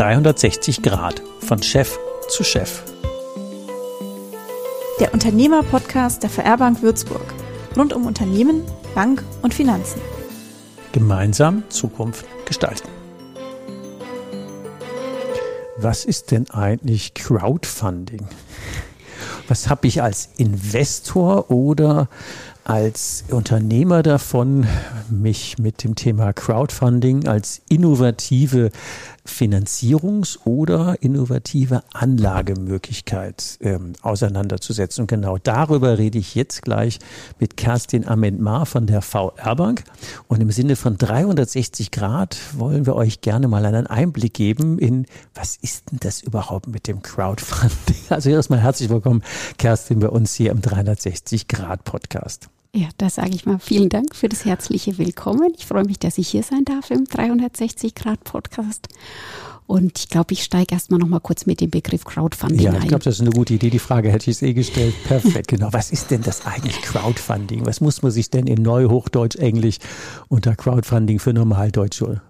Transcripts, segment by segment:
360 Grad von Chef zu Chef. Der Unternehmer-Podcast der VR Bank Würzburg. Rund um Unternehmen, Bank und Finanzen. Gemeinsam Zukunft gestalten. Was ist denn eigentlich Crowdfunding? Was habe ich als Investor oder als Unternehmer davon, mich mit dem Thema Crowdfunding als innovative Finanzierungs- oder innovative Anlagemöglichkeit ähm, auseinanderzusetzen. Und genau darüber rede ich jetzt gleich mit Kerstin Amendmar von der VR Bank. Und im Sinne von 360 Grad wollen wir euch gerne mal einen Einblick geben in, was ist denn das überhaupt mit dem Crowdfunding? Also erstmal herzlich willkommen, Kerstin, bei uns hier im 360 Grad Podcast. Ja, da sage ich mal vielen Dank für das herzliche Willkommen. Ich freue mich, dass ich hier sein darf im 360 Grad Podcast. Und ich glaube, ich steige erstmal noch mal kurz mit dem Begriff Crowdfunding ja, ein. ich glaube, das ist eine gute Idee. Die Frage hätte ich es eh gestellt. Perfekt, genau. Was ist denn das eigentlich Crowdfunding? Was muss man sich denn in Neuhochdeutsch, Englisch unter Crowdfunding für Normaldeutsche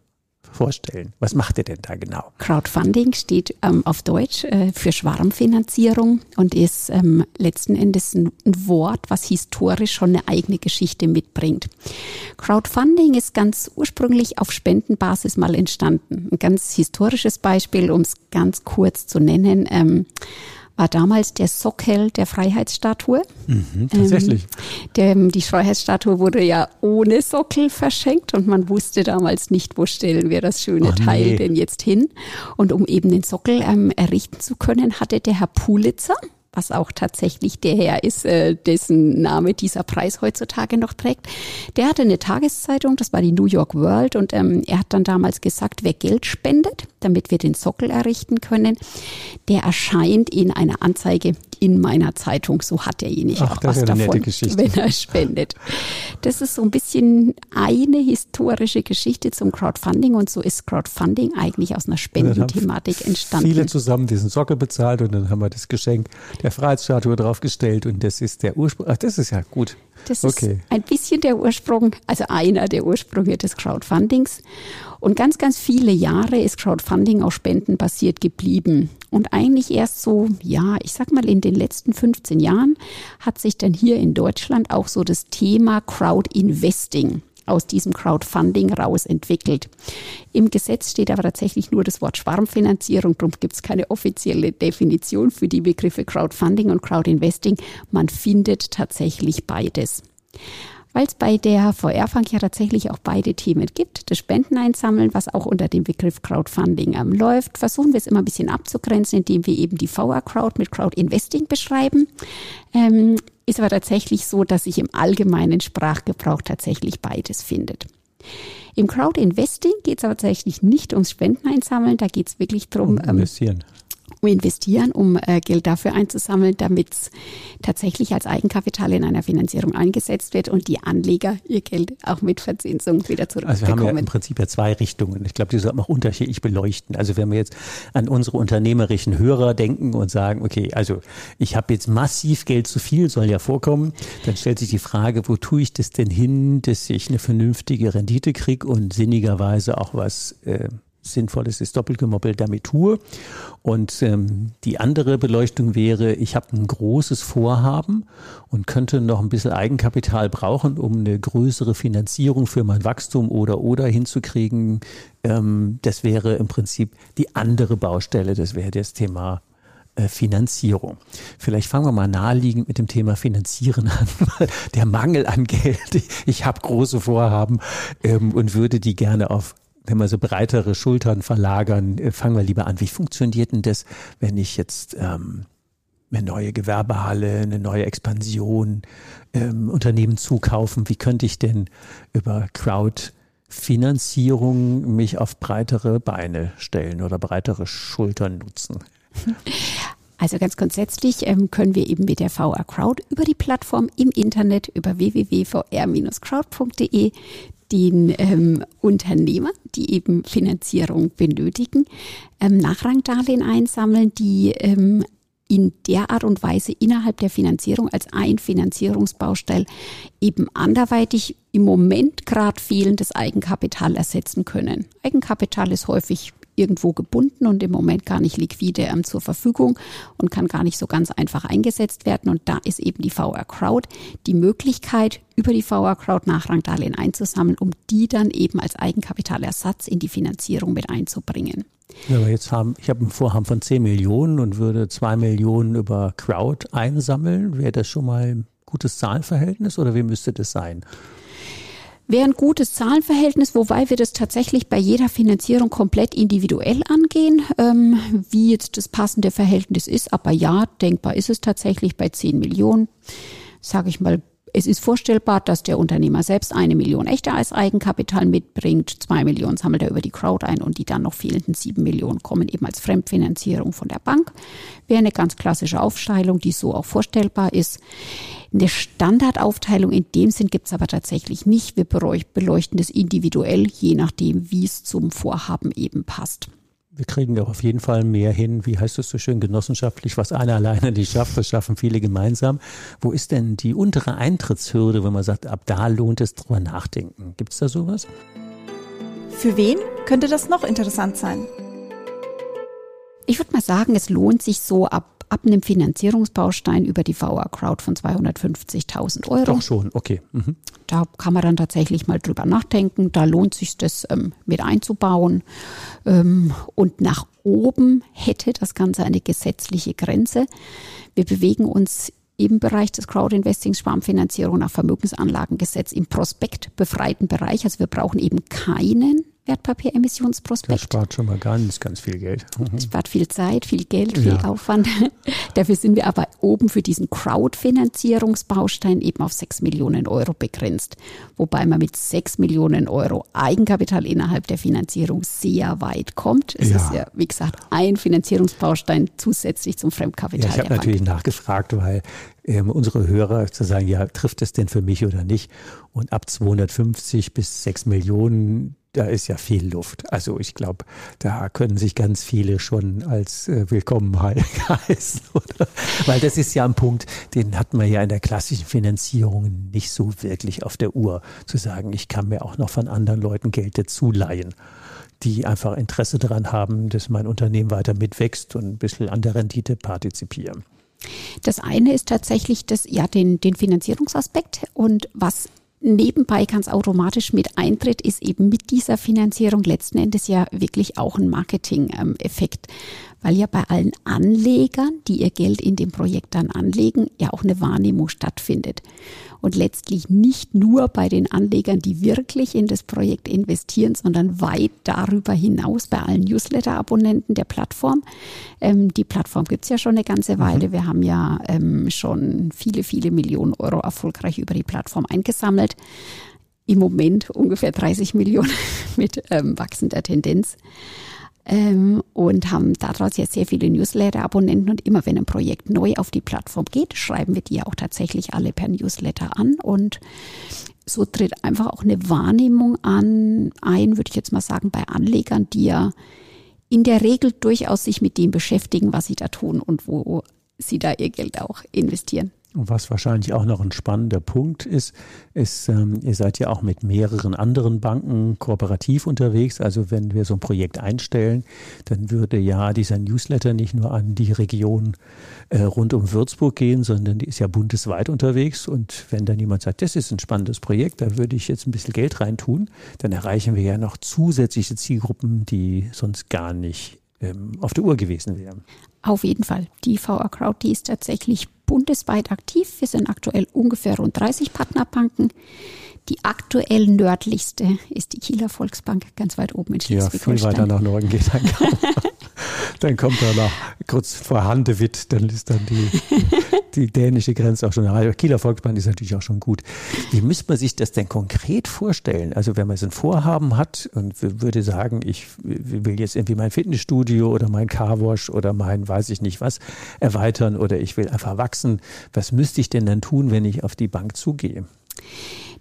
vorstellen? Was macht ihr denn da genau? Crowdfunding steht ähm, auf Deutsch äh, für Schwarmfinanzierung und ist ähm, letzten Endes ein, Wort, was historisch schon eine eigene Geschichte mitbringt. Crowdfunding ist ganz ursprünglich auf Spendenbasis mal entstanden. Ein ganz historisches Beispiel, um es ganz kurz zu nennen. Ähm, war damals der Sockel der Freiheitsstatue. Mhm, tatsächlich. Ähm, der, die Freiheitsstatue wurde ja ohne Sockel verschenkt und man wusste damals nicht, wo stellen wir das schöne oh, Teil nee. denn jetzt hin. Und um eben den Sockel ähm, errichten zu können, hatte der Herr Pulitzer, was auch tatsächlich der Herr ist, äh, dessen Name dieser Preis heutzutage noch trägt. Der hatte eine Tageszeitung, das war die New York World, und ähm, er hat dann damals gesagt, wer Geld spendet, damit wir den Sockel errichten können, der erscheint in einer Anzeige in meiner Zeitung. So hat derjenige Ach, auch was davon, wenn er spendet. Das ist so ein bisschen eine historische Geschichte zum Crowdfunding und so ist Crowdfunding eigentlich aus einer Spendenthematik entstanden. Viele zusammen diesen Sockel bezahlt und dann haben wir das Geschenk der Freiheitsstatue draufgestellt und das ist der Ursprung. Ach, das ist ja gut. Das okay. ist ein bisschen der Ursprung, also einer der Ursprünge des Crowdfundings. Und ganz, ganz viele Jahre ist Crowdfunding auch spendenbasiert geblieben. Und eigentlich erst so, ja, ich sag mal, in den letzten 15 Jahren hat sich dann hier in Deutschland auch so das Thema Crowdinvesting aus diesem Crowdfunding raus entwickelt. Im Gesetz steht aber tatsächlich nur das Wort Schwarmfinanzierung, darum gibt es keine offizielle Definition für die Begriffe Crowdfunding und Crowdinvesting. Man findet tatsächlich beides. Weil es bei der VR-Funk ja tatsächlich auch beide Themen gibt, das Spenden einsammeln, was auch unter dem Begriff Crowdfunding ähm, läuft, versuchen wir es immer ein bisschen abzugrenzen, indem wir eben die VR-Crowd mit Crowdinvesting beschreiben. Ähm, ist aber tatsächlich so, dass sich im allgemeinen Sprachgebrauch tatsächlich beides findet. Im Crowd-Investing geht es aber tatsächlich nicht ums Spenden einsammeln, da geht es wirklich darum, um investieren. Ähm, investieren, um äh, Geld dafür einzusammeln, damit es tatsächlich als Eigenkapital in einer Finanzierung eingesetzt wird und die Anleger ihr Geld auch mit Verzinsung wieder zurückbekommen. Also wir haben ja im Prinzip ja zwei Richtungen. Ich glaube, die sollten wir auch unterschiedlich beleuchten. Also wenn wir jetzt an unsere unternehmerischen Hörer denken und sagen, okay, also ich habe jetzt massiv Geld zu viel, soll ja vorkommen, dann stellt sich die Frage, wo tue ich das denn hin, dass ich eine vernünftige Rendite kriege und sinnigerweise auch was äh, Sinnvolles ist doppelt gemoppelt damit tue. Und ähm, die andere Beleuchtung wäre, ich habe ein großes Vorhaben und könnte noch ein bisschen Eigenkapital brauchen, um eine größere Finanzierung für mein Wachstum oder oder hinzukriegen. Ähm, das wäre im Prinzip die andere Baustelle. Das wäre das Thema äh, Finanzierung. Vielleicht fangen wir mal naheliegend mit dem Thema Finanzieren an. Der Mangel an Geld. Ich habe große Vorhaben ähm, und würde die gerne auf wenn wir so breitere Schultern verlagern, äh, fangen wir lieber an. Wie funktioniert denn das, wenn ich jetzt ähm, eine neue Gewerbehalle, eine neue Expansion, ähm, Unternehmen zukaufen? Wie könnte ich denn über Crowdfinanzierung mich auf breitere Beine stellen oder breitere Schultern nutzen? Also ganz grundsätzlich ähm, können wir eben mit der VR Crowd über die Plattform im Internet über www.vr-crowd.de den ähm, Unternehmer, die eben Finanzierung benötigen, ähm, Nachrangdarlehen einsammeln, die ähm, in der Art und Weise innerhalb der Finanzierung als ein Finanzierungsbaustein eben anderweitig im Moment gerade fehlendes Eigenkapital ersetzen können. Eigenkapital ist häufig irgendwo gebunden und im Moment gar nicht liquide ähm, zur Verfügung und kann gar nicht so ganz einfach eingesetzt werden. Und da ist eben die VR Crowd die Möglichkeit, über die VR Crowd Nachrangdarlehen einzusammeln, um die dann eben als Eigenkapitalersatz in die Finanzierung mit einzubringen. Ja, aber jetzt haben, ich habe ein Vorhaben von 10 Millionen und würde 2 Millionen über Crowd einsammeln. Wäre das schon mal ein gutes Zahlenverhältnis oder wie müsste das sein? Wäre ein gutes Zahlenverhältnis, wobei wir das tatsächlich bei jeder Finanzierung komplett individuell angehen, ähm, wie jetzt das passende Verhältnis ist. Aber ja, denkbar ist es tatsächlich bei 10 Millionen, sage ich mal es ist vorstellbar, dass der Unternehmer selbst eine Million echter als Eigenkapital mitbringt. Zwei Millionen sammelt er über die Crowd ein und die dann noch fehlenden sieben Millionen kommen eben als Fremdfinanzierung von der Bank. Wäre eine ganz klassische Aufteilung, die so auch vorstellbar ist. Eine Standardaufteilung in dem Sinn gibt es aber tatsächlich nicht. Wir beleuchten das individuell, je nachdem, wie es zum Vorhaben eben passt wir kriegen doch auf jeden Fall mehr hin, wie heißt es so schön, genossenschaftlich, was einer alleine nicht schafft, das schaffen viele gemeinsam. Wo ist denn die untere Eintrittshürde, wenn man sagt, ab da lohnt es drüber nachdenken? Gibt es da sowas? Für wen könnte das noch interessant sein? Ich würde mal sagen, es lohnt sich so ab ab einem Finanzierungsbaustein über die VA Crowd von 250.000 Euro. Doch schon, okay. Mhm. Da kann man dann tatsächlich mal drüber nachdenken. Da lohnt sich das ähm, mit einzubauen. Ähm, und nach oben hätte das Ganze eine gesetzliche Grenze. Wir bewegen uns im Bereich des Crowdinvestings, Sparfinanzierung nach Vermögensanlagengesetz im prospektbefreiten Bereich. Also wir brauchen eben keinen Wertpapieremissionsprospekt. Das spart schon mal ganz, ganz viel Geld. Mhm. Spart viel Zeit, viel Geld, viel ja. Aufwand. Dafür sind wir aber oben für diesen Crowdfinanzierungsbaustein eben auf 6 Millionen Euro begrenzt. Wobei man mit 6 Millionen Euro Eigenkapital innerhalb der Finanzierung sehr weit kommt. Es ja. ist ja, wie gesagt, ein Finanzierungsbaustein zusätzlich zum Fremdkapital. Ja, ich habe natürlich nachgefragt, weil ähm, unsere Hörer zu sagen, ja, trifft es denn für mich oder nicht? Und ab 250 bis 6 Millionen da ist ja viel Luft. Also ich glaube, da können sich ganz viele schon als äh, willkommen heißen. Oder? Weil das ist ja ein Punkt, den hat man ja in der klassischen Finanzierung nicht so wirklich auf der Uhr, zu sagen, ich kann mir auch noch von anderen Leuten Geld dazu leihen die einfach Interesse daran haben, dass mein Unternehmen weiter mitwächst und ein bisschen an der Rendite partizipieren. Das eine ist tatsächlich das, ja, den, den Finanzierungsaspekt und was nebenbei ganz automatisch mit eintritt, ist eben mit dieser Finanzierung letzten Endes ja wirklich auch ein Marketing-Effekt weil ja bei allen Anlegern, die ihr Geld in dem Projekt dann anlegen, ja auch eine Wahrnehmung stattfindet. Und letztlich nicht nur bei den Anlegern, die wirklich in das Projekt investieren, sondern weit darüber hinaus bei allen Newsletter-Abonnenten der Plattform. Ähm, die Plattform gibt's ja schon eine ganze mhm. Weile. Wir haben ja ähm, schon viele, viele Millionen Euro erfolgreich über die Plattform eingesammelt im Moment ungefähr 30 Millionen mit ähm, wachsender Tendenz ähm, und haben daraus jetzt sehr viele Newsletter-Abonnenten. Und immer wenn ein Projekt neu auf die Plattform geht, schreiben wir die auch tatsächlich alle per Newsletter an. Und so tritt einfach auch eine Wahrnehmung an, ein, würde ich jetzt mal sagen, bei Anlegern, die ja in der Regel durchaus sich mit dem beschäftigen, was sie da tun und wo sie da ihr Geld auch investieren. Und was wahrscheinlich auch noch ein spannender Punkt ist, ist, ähm, ihr seid ja auch mit mehreren anderen Banken kooperativ unterwegs. Also wenn wir so ein Projekt einstellen, dann würde ja dieser Newsletter nicht nur an die Region äh, rund um Würzburg gehen, sondern die ist ja bundesweit unterwegs. Und wenn dann jemand sagt, das ist ein spannendes Projekt, da würde ich jetzt ein bisschen Geld reintun, dann erreichen wir ja noch zusätzliche Zielgruppen, die sonst gar nicht ähm, auf der Uhr gewesen wären. Auf jeden Fall. Die VR Crowd, die ist tatsächlich bundesweit aktiv. Wir sind aktuell ungefähr rund 30 Partnerbanken. Die aktuell nördlichste ist die Kieler Volksbank, ganz weit oben in Schleswig-Holstein. Ja, viel weiter nach Norden geht dann kaum. dann kommt er nach kurz vor Handewitt, dann ist dann die, die dänische Grenze auch schon erreicht. Kieler Volksbank ist natürlich auch schon gut. Wie müsste man sich das denn konkret vorstellen? Also wenn man so ein Vorhaben hat und würde sagen, ich will jetzt irgendwie mein Fitnessstudio oder mein Carwash oder mein weiß ich nicht was erweitern oder ich will einfach wachsen, was müsste ich denn dann tun, wenn ich auf die Bank zugehe?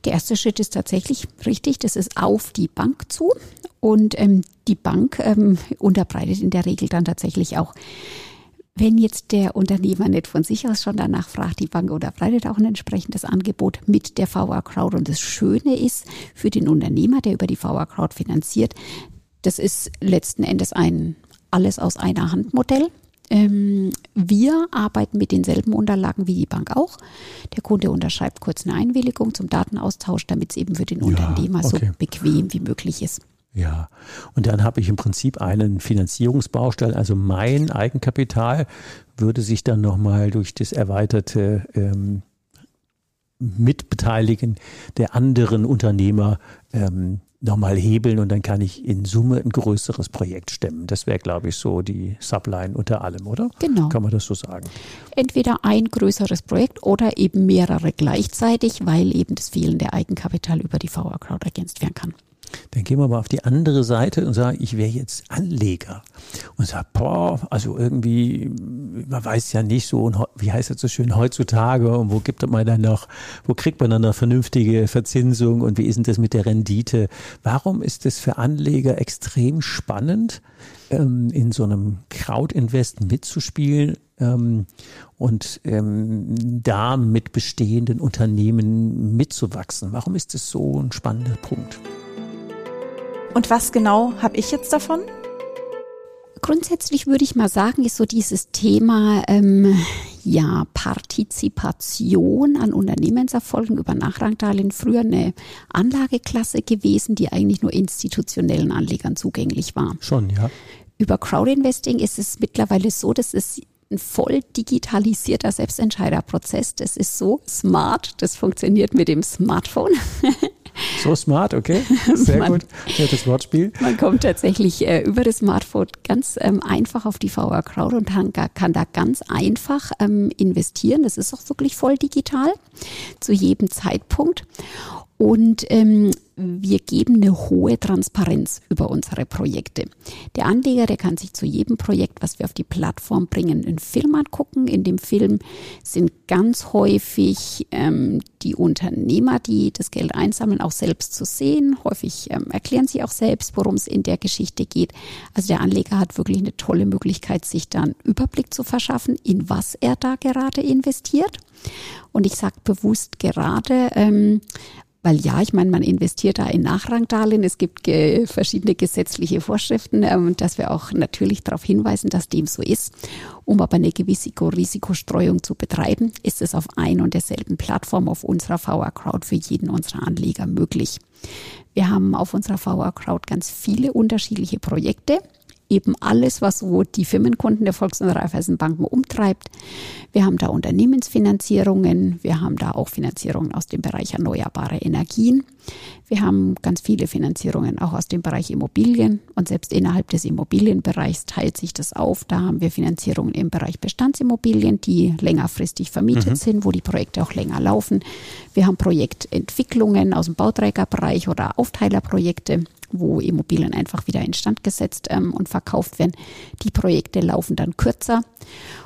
Der erste Schritt ist tatsächlich richtig, das ist auf die Bank zu. Und ähm, die Bank ähm, unterbreitet in der Regel dann tatsächlich auch wenn jetzt der Unternehmer nicht von sich aus schon danach fragt, die Bank unterbreitet auch ein entsprechendes Angebot mit der VR Crowd. Und das Schöne ist für den Unternehmer, der über die VR Crowd finanziert, Das ist letzten Endes ein alles aus einer Hand Modell. Ähm, wir arbeiten mit denselben Unterlagen wie die Bank auch. Der Kunde unterschreibt kurz eine Einwilligung zum Datenaustausch, damit es eben für den ja, Unternehmer okay. so bequem wie möglich ist. Ja, und dann habe ich im Prinzip einen Finanzierungsbaustein, also mein Eigenkapital würde sich dann nochmal durch das erweiterte ähm, Mitbeteiligen der anderen Unternehmer ähm, nochmal hebeln und dann kann ich in Summe ein größeres Projekt stemmen. Das wäre, glaube ich, so die Subline unter allem, oder? Genau. Kann man das so sagen? Entweder ein größeres Projekt oder eben mehrere gleichzeitig, weil eben das fehlende Eigenkapital über die VR Crowd ergänzt werden kann. Dann gehen wir mal auf die andere Seite und sagen, ich wäre jetzt Anleger. Und sage, boah, also irgendwie, man weiß ja nicht so, wie heißt das so schön, heutzutage und wo gibt man dann noch, wo kriegt man dann eine vernünftige Verzinsung und wie ist denn das mit der Rendite? Warum ist das für Anleger extrem spannend, ähm, in so einem Crowd-Invest mitzuspielen? Ähm, und ähm, da mit bestehenden Unternehmen mitzuwachsen. Warum ist das so ein spannender Punkt? Und was genau habe ich jetzt davon? Grundsätzlich würde ich mal sagen, ist so dieses Thema ähm, ja Partizipation an Unternehmenserfolgen über Nachrangdarlehen früher eine Anlageklasse gewesen, die eigentlich nur institutionellen Anlegern zugänglich war. Schon, ja. Über Crowdinvesting ist es mittlerweile so, dass es ein voll digitalisierter Selbstentscheiderprozess. Das ist so smart. Das funktioniert mit dem Smartphone. So smart, okay. Sehr man, gut. Das Wortspiel. Man kommt tatsächlich äh, über das Smartphone ganz ähm, einfach auf die VR Crowd und kann, kann da ganz einfach ähm, investieren. Das ist auch wirklich voll digital zu jedem Zeitpunkt. Und ähm, wir geben eine hohe Transparenz über unsere Projekte. Der Anleger, der kann sich zu jedem Projekt, was wir auf die Plattform bringen, einen Film angucken. In dem Film sind ganz häufig ähm, die Unternehmer, die das Geld einsammeln, auch selbst zu sehen. Häufig ähm, erklären sie auch selbst, worum es in der Geschichte geht. Also der Anleger hat wirklich eine tolle Möglichkeit, sich dann Überblick zu verschaffen, in was er da gerade investiert. Und ich sage bewusst gerade, ähm, weil ja, ich meine, man investiert da in Nachrangdarlehen. Es gibt ge verschiedene gesetzliche Vorschriften, ähm, dass wir auch natürlich darauf hinweisen, dass dem so ist. Um aber eine gewisse Risikostreuung zu betreiben, ist es auf ein und derselben Plattform auf unserer VR Crowd für jeden unserer Anleger möglich. Wir haben auf unserer VR Crowd ganz viele unterschiedliche Projekte eben alles, was so die Firmenkunden der Volks- und Raiffeisenbanken umtreibt. Wir haben da Unternehmensfinanzierungen, wir haben da auch Finanzierungen aus dem Bereich erneuerbare Energien. Wir haben ganz viele Finanzierungen auch aus dem Bereich Immobilien und selbst innerhalb des Immobilienbereichs teilt sich das auf. Da haben wir Finanzierungen im Bereich Bestandsimmobilien, die längerfristig vermietet mhm. sind, wo die Projekte auch länger laufen. Wir haben Projektentwicklungen aus dem Bauträgerbereich oder Aufteilerprojekte wo Immobilien einfach wieder instand gesetzt ähm, und verkauft werden. Die Projekte laufen dann kürzer.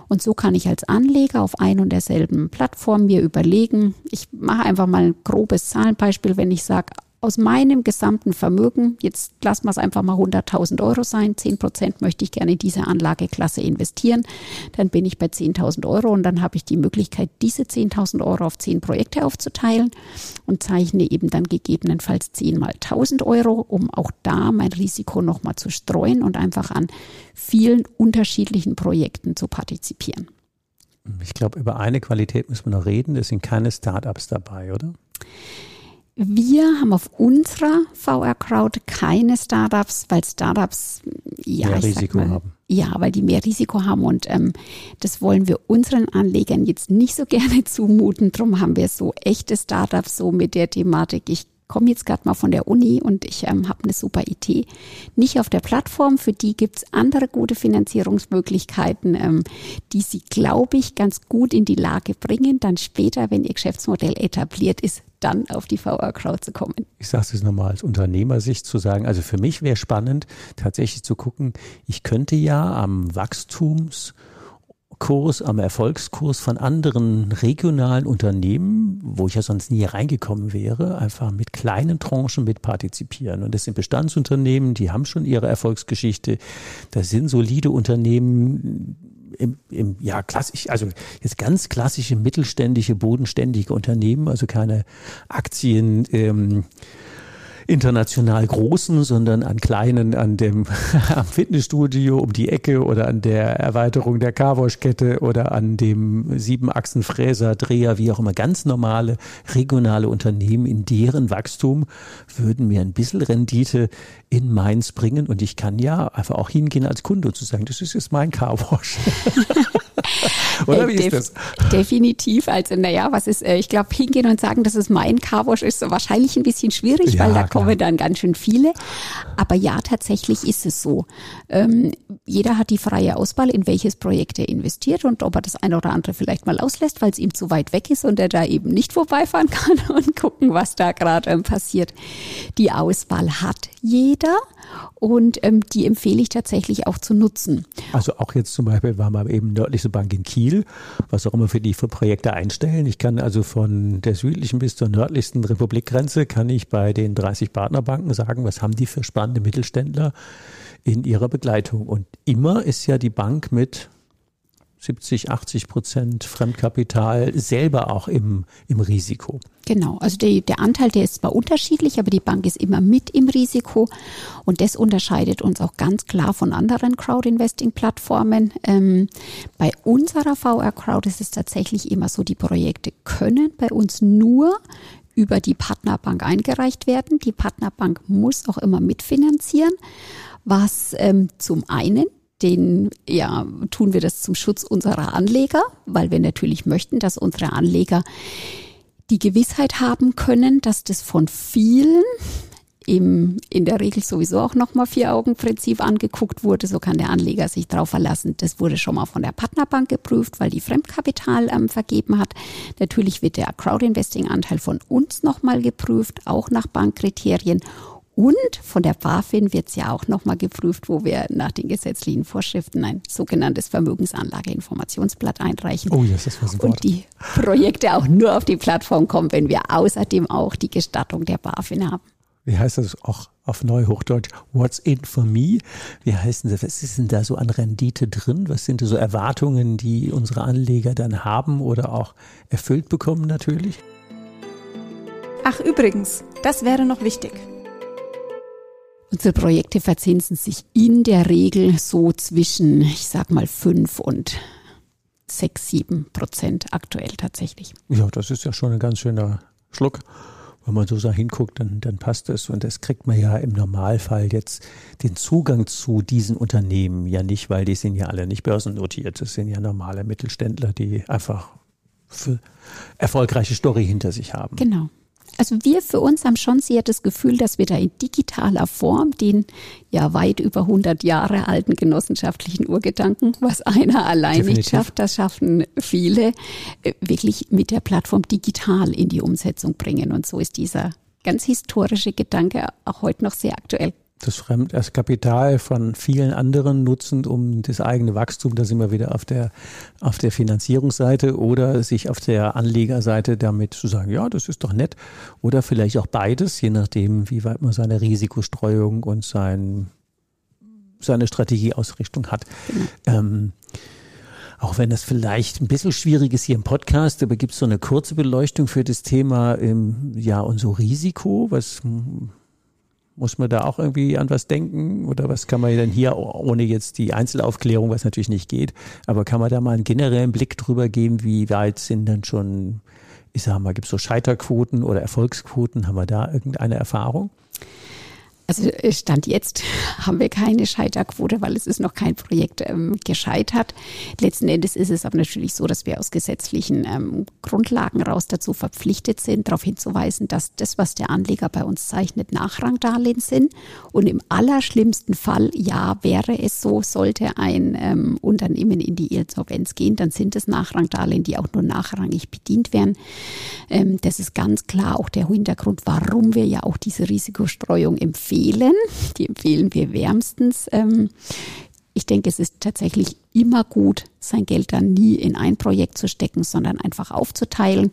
Und so kann ich als Anleger auf ein und derselben Plattform mir überlegen, ich mache einfach mal ein grobes Zahlenbeispiel, wenn ich sage, aus meinem gesamten Vermögen, jetzt lassen wir es einfach mal 100.000 Euro sein, 10 Prozent möchte ich gerne in diese Anlageklasse investieren, dann bin ich bei 10.000 Euro und dann habe ich die Möglichkeit, diese 10.000 Euro auf 10 Projekte aufzuteilen und zeichne eben dann gegebenenfalls 10 mal 1.000 Euro, um auch da mein Risiko nochmal zu streuen und einfach an vielen unterschiedlichen Projekten zu partizipieren. Ich glaube, über eine Qualität müssen wir noch reden. Es sind keine Startups dabei, oder? Wir haben auf unserer VR Crowd keine Startups, weil Startups ja mehr Risiko mal, haben. Ja, weil die mehr Risiko haben und ähm, das wollen wir unseren Anlegern jetzt nicht so gerne zumuten. Drum haben wir so echte Startups so mit der Thematik. Ich komme jetzt gerade mal von der Uni und ich ähm, habe eine super Idee. Nicht auf der Plattform, für die gibt's andere gute Finanzierungsmöglichkeiten, ähm, die sie, glaube ich, ganz gut in die Lage bringen, dann später, wenn ihr Geschäftsmodell etabliert ist, dann auf die VR Crowd zu kommen. Ich sage es nochmal als Unternehmersicht zu sagen, also für mich wäre spannend, tatsächlich zu gucken, ich könnte ja am Wachstums- Kurs, am Erfolgskurs von anderen regionalen Unternehmen, wo ich ja sonst nie reingekommen wäre, einfach mit kleinen Tranchen mit partizipieren. Und das sind Bestandsunternehmen, die haben schon ihre Erfolgsgeschichte. Das sind solide Unternehmen, im, im ja klassisch, also jetzt ganz klassische mittelständische, bodenständige Unternehmen, also keine Aktien. Ähm, international großen, sondern an kleinen, an dem am Fitnessstudio um die Ecke oder an der Erweiterung der Carwash-Kette oder an dem Siebenachsen-Fräser, Dreher, wie auch immer, ganz normale regionale Unternehmen, in deren Wachstum würden mir ein bisschen Rendite in Mainz bringen und ich kann ja einfach auch hingehen als Kunde zu sagen, das ist jetzt mein Carwash. Oder wie ist das? Definitiv. Also, naja, was ist, äh, ich glaube, hingehen und sagen, dass es mein Carwash ist, wahrscheinlich ein bisschen schwierig, ja, weil da klar. kommen dann ganz schön viele. Aber ja, tatsächlich ist es so. Ähm, jeder hat die freie Auswahl, in welches Projekt er investiert und ob er das eine oder andere vielleicht mal auslässt, weil es ihm zu weit weg ist und er da eben nicht vorbeifahren kann und gucken, was da gerade ähm, passiert. Die Auswahl hat jeder und ähm, die empfehle ich tatsächlich auch zu nutzen. Also auch jetzt zum Beispiel war mal eben nördlichste Bank in Kiel, was auch immer für die für Projekte einstellen. Ich kann also von der südlichen bis zur nördlichsten Republikgrenze kann ich bei den 30 Partnerbanken sagen, was haben die für spannende Mittelständler in ihrer Begleitung. Und immer ist ja die Bank mit 70, 80 Prozent Fremdkapital selber auch im, im Risiko. Genau, also die, der Anteil, der ist zwar unterschiedlich, aber die Bank ist immer mit im Risiko und das unterscheidet uns auch ganz klar von anderen Crowd-Investing-Plattformen. Ähm, bei unserer VR Crowd ist es tatsächlich immer so, die Projekte können bei uns nur über die Partnerbank eingereicht werden. Die Partnerbank muss auch immer mitfinanzieren, was ähm, zum einen den ja, tun wir das zum Schutz unserer Anleger, weil wir natürlich möchten, dass unsere Anleger die Gewissheit haben können, dass das von vielen im, in der Regel sowieso auch nochmal Vier-Augen-Prinzip angeguckt wurde. So kann der Anleger sich darauf verlassen. Das wurde schon mal von der Partnerbank geprüft, weil die Fremdkapital ähm, vergeben hat. Natürlich wird der Crowdinvesting-Anteil von uns nochmal geprüft, auch nach Bankkriterien. Und von der BaFin wird es ja auch nochmal geprüft, wo wir nach den gesetzlichen Vorschriften ein sogenanntes Vermögensanlageinformationsblatt einreichen. Oh, yes, das war ein Wort. Und die Projekte auch nur auf die Plattform kommen, wenn wir außerdem auch die Gestattung der BaFin haben. Wie heißt das auch auf Neuhochdeutsch? What's in for me? Wie heißt das? Was ist denn da so an Rendite drin? Was sind so Erwartungen, die unsere Anleger dann haben oder auch erfüllt bekommen natürlich? Ach, übrigens, das wäre noch wichtig. Unsere Projekte verzinsen sich in der Regel so zwischen, ich sag mal, fünf und sechs, sieben Prozent aktuell tatsächlich. Ja, das ist ja schon ein ganz schöner Schluck. Wenn man so da hinguckt, dann, dann passt es. Und das kriegt man ja im Normalfall jetzt den Zugang zu diesen Unternehmen ja nicht, weil die sind ja alle nicht börsennotiert. Das sind ja normale Mittelständler, die einfach für erfolgreiche Story hinter sich haben. Genau. Also wir für uns haben schon sehr das Gefühl, dass wir da in digitaler Form den ja weit über 100 Jahre alten genossenschaftlichen Urgedanken, was einer allein Definitiv. nicht schafft, das schaffen viele, äh, wirklich mit der Plattform digital in die Umsetzung bringen. Und so ist dieser ganz historische Gedanke auch heute noch sehr aktuell das Fremd, das Kapital von vielen anderen nutzend, um das eigene Wachstum, da sind wir wieder auf der, auf der Finanzierungsseite oder sich auf der Anlegerseite damit zu sagen, ja, das ist doch nett. Oder vielleicht auch beides, je nachdem, wie weit man seine Risikostreuung und sein, seine Strategieausrichtung hat. Mhm. Ähm, auch wenn das vielleicht ein bisschen schwierig ist hier im Podcast, aber gibt es so eine kurze Beleuchtung für das Thema, ähm, ja, und so Risiko, was muss man da auch irgendwie an was denken? Oder was kann man denn hier, ohne jetzt die Einzelaufklärung, was natürlich nicht geht, aber kann man da mal einen generellen Blick drüber geben, wie weit sind dann schon, ich sag mal, gibt es so Scheiterquoten oder Erfolgsquoten? Haben wir da irgendeine Erfahrung? Also äh, Stand jetzt haben wir keine Scheiterquote, weil es ist noch kein Projekt ähm, gescheitert. Letzten Endes ist es aber natürlich so, dass wir aus gesetzlichen ähm, Grundlagen raus dazu verpflichtet sind, darauf hinzuweisen, dass das, was der Anleger bei uns zeichnet, Nachrangdarlehen sind. Und im allerschlimmsten Fall, ja, wäre es so, sollte ein ähm, Unternehmen in die Insolvenz gehen, dann sind es Nachrangdarlehen, die auch nur nachrangig bedient werden. Ähm, das ist ganz klar auch der Hintergrund, warum wir ja auch diese Risikostreuung empfehlen empfehlen. Die empfehlen wir wärmstens. Ähm, ich denke, es ist tatsächlich immer gut, sein Geld dann nie in ein Projekt zu stecken, sondern einfach aufzuteilen.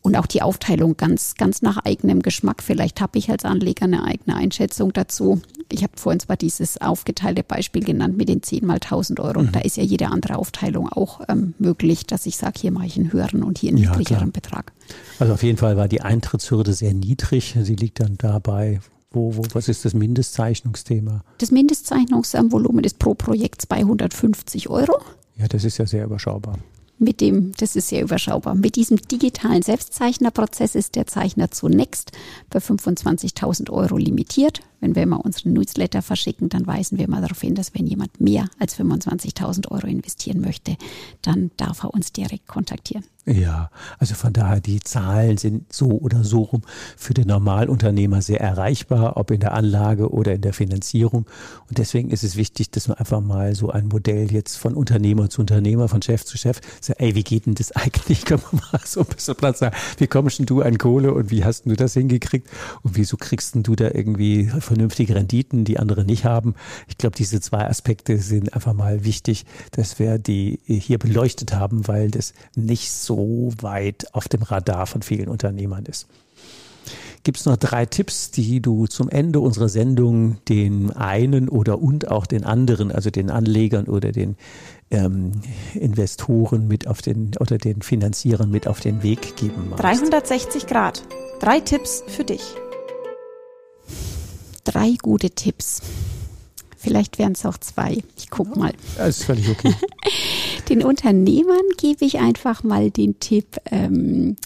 Und auch die Aufteilung ganz, ganz nach eigenem Geschmack. Vielleicht habe ich als Anleger eine eigene Einschätzung dazu. Ich habe vorhin zwar dieses aufgeteilte Beispiel genannt mit den 10 mal 1000 Euro. Mhm. Da ist ja jede andere Aufteilung auch ähm, möglich, dass ich sage, hier mache ich einen höheren und hier einen ja, niedrigeren klar. Betrag. Also auf jeden Fall war die Eintrittshürde sehr niedrig. Sie liegt dann dabei wo, wo, was ist das Mindestzeichnungsthema? Das Mindestzeichnungsvolumen ist pro Projekt 250 Euro. Ja, das ist ja sehr überschaubar. Mit dem, das ist sehr überschaubar. Mit diesem digitalen Selbstzeichnerprozess ist der Zeichner zunächst bei 25.000 Euro limitiert. Wenn wir immer unseren Newsletter verschicken, dann weisen wir mal darauf hin, dass wenn jemand mehr als 25.000 Euro investieren möchte, dann darf er uns direkt kontaktieren. Ja, also von daher, die Zahlen sind so oder so rum für den Normalunternehmer sehr erreichbar, ob in der Anlage oder in der Finanzierung. Und deswegen ist es wichtig, dass man einfach mal so ein Modell jetzt von Unternehmer zu Unternehmer, von Chef zu Chef, sagt, ey, wie geht denn das eigentlich? Kann man mal so ein bisschen Platz sagen, wie kommst denn du an Kohle und wie hast du das hingekriegt? Und wieso kriegst denn du da irgendwie vernünftige Renditen, die andere nicht haben? Ich glaube, diese zwei Aspekte sind einfach mal wichtig, dass wir die hier beleuchtet haben, weil das nicht so weit auf dem Radar von vielen Unternehmern ist. Gibt es noch drei Tipps, die du zum Ende unserer Sendung den einen oder und auch den anderen, also den Anlegern oder den ähm, Investoren mit auf den oder den Finanzierern mit auf den Weg geben magst? 360 Grad. Drei Tipps für dich. Drei gute Tipps. Vielleicht wären es auch zwei. Ich guck mal. Das ist völlig okay. Den Unternehmern gebe ich einfach mal den Tipp, ähm,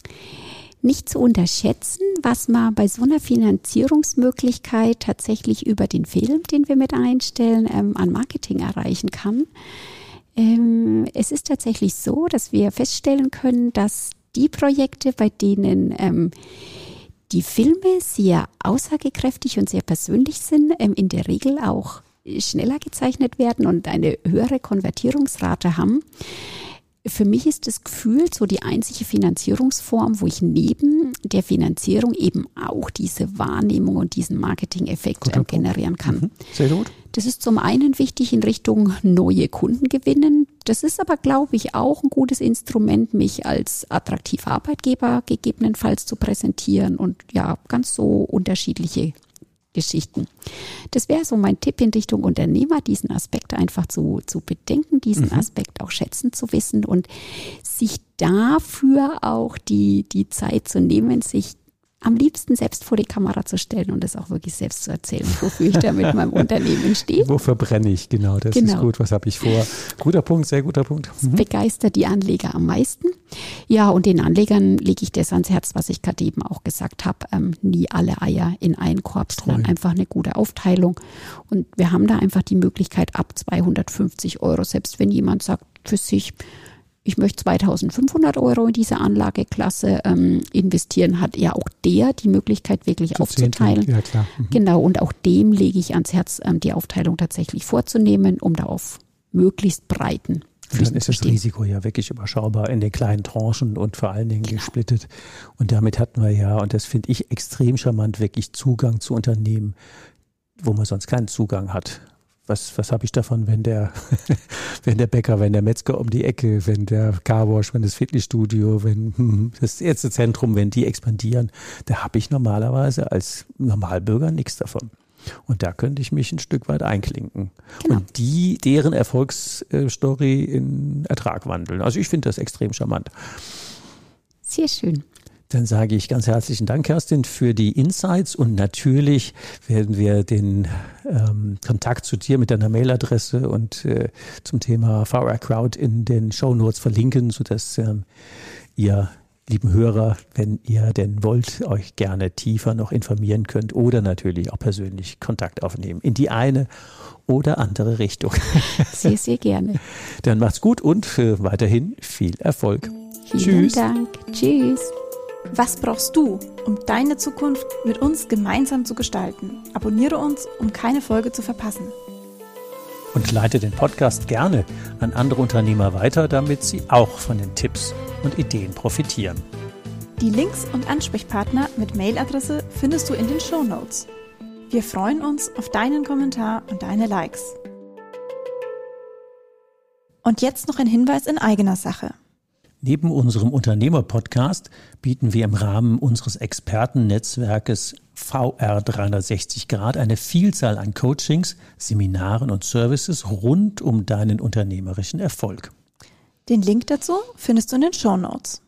nicht zu unterschätzen, was man bei so einer Finanzierungsmöglichkeit tatsächlich über den Film, den wir mit einstellen, ähm, an Marketing erreichen kann. Ähm, es ist tatsächlich so, dass wir feststellen können, dass die Projekte, bei denen ähm, die Filme sehr aussagekräftig und sehr persönlich sind, ähm, in der Regel auch schneller gezeichnet werden und eine höhere Konvertierungsrate haben. Für mich ist das Gefühl so die einzige Finanzierungsform, wo ich neben der Finanzierung eben auch diese Wahrnehmung und diesen Marketing-Effekt äh, generieren kann. Mhm. Sehr gut. Das ist zum einen wichtig in Richtung neue Kunden gewinnen. Das ist aber, glaube ich, auch ein gutes Instrument, mich als attraktiver Arbeitgeber gegebenenfalls zu präsentieren und ja, ganz so unterschiedliche Geschichten. Das wäre so mein Tipp in Richtung Unternehmer, diesen Aspekt einfach zu, zu bedenken, diesen mhm. Aspekt auch schätzen zu wissen und sich dafür auch die, die Zeit zu nehmen, sich am liebsten selbst vor die Kamera zu stellen und es auch wirklich selbst zu erzählen, wofür ich da mit meinem Unternehmen stehe. Wofür brenne ich, genau, das genau. ist gut, was habe ich vor. Guter Punkt, sehr guter Punkt. Mhm. begeistert die Anleger am meisten. Ja, und den Anlegern lege ich das ans Herz, was ich gerade eben auch gesagt habe, ähm, nie alle Eier in einen Korb, sondern einfach eine gute Aufteilung. Und wir haben da einfach die Möglichkeit ab 250 Euro, selbst wenn jemand sagt, für sich, ich möchte 2500 Euro in diese Anlageklasse ähm, investieren, hat ja auch der die Möglichkeit wirklich Zu aufzuteilen. Ja, klar. Mhm. Genau, und auch dem lege ich ans Herz, ähm, die Aufteilung tatsächlich vorzunehmen, um da auf möglichst breiten dann ist das Risiko ja wirklich überschaubar in den kleinen Tranchen und vor allen Dingen genau. gesplittet. Und damit hatten wir ja, und das finde ich extrem charmant, wirklich Zugang zu Unternehmen, wo man sonst keinen Zugang hat was, was habe ich davon, wenn der, wenn der Bäcker, wenn der Metzger um die Ecke, wenn der Carwash, wenn das Fitnessstudio, wenn hm, das Ärztezentrum, wenn die expandieren, da habe ich normalerweise als Normalbürger nichts davon. Und da könnte ich mich ein Stück weit einklinken genau. und die, deren Erfolgsstory in Ertrag wandeln. Also ich finde das extrem charmant. Sehr schön. Dann sage ich ganz herzlichen Dank, Kerstin, für die Insights und natürlich werden wir den ähm, Kontakt zu dir mit deiner Mailadresse und äh, zum Thema VR Crowd in den Show Notes verlinken, sodass ähm, ihr lieben Hörer, wenn ihr denn wollt, euch gerne tiefer noch informieren könnt oder natürlich auch persönlich Kontakt aufnehmen in die eine oder andere Richtung. Sehr, sehr gerne. Dann macht's gut und äh, weiterhin viel Erfolg. Vielen Tschüss. Dank. Tschüss. Was brauchst du, um deine Zukunft mit uns gemeinsam zu gestalten? Abonniere uns, um keine Folge zu verpassen. Und leite den Podcast gerne an andere Unternehmer weiter, damit sie auch von den Tipps und Ideen profitieren. Die Links und Ansprechpartner mit Mailadresse findest du in den Show Notes. Wir freuen uns auf deinen Kommentar und deine Likes. Und jetzt noch ein Hinweis in eigener Sache. Neben unserem Unternehmer-Podcast bieten wir im Rahmen unseres Expertennetzwerkes VR 360 Grad eine Vielzahl an Coachings, Seminaren und Services rund um deinen unternehmerischen Erfolg. Den Link dazu findest du in den Show Notes.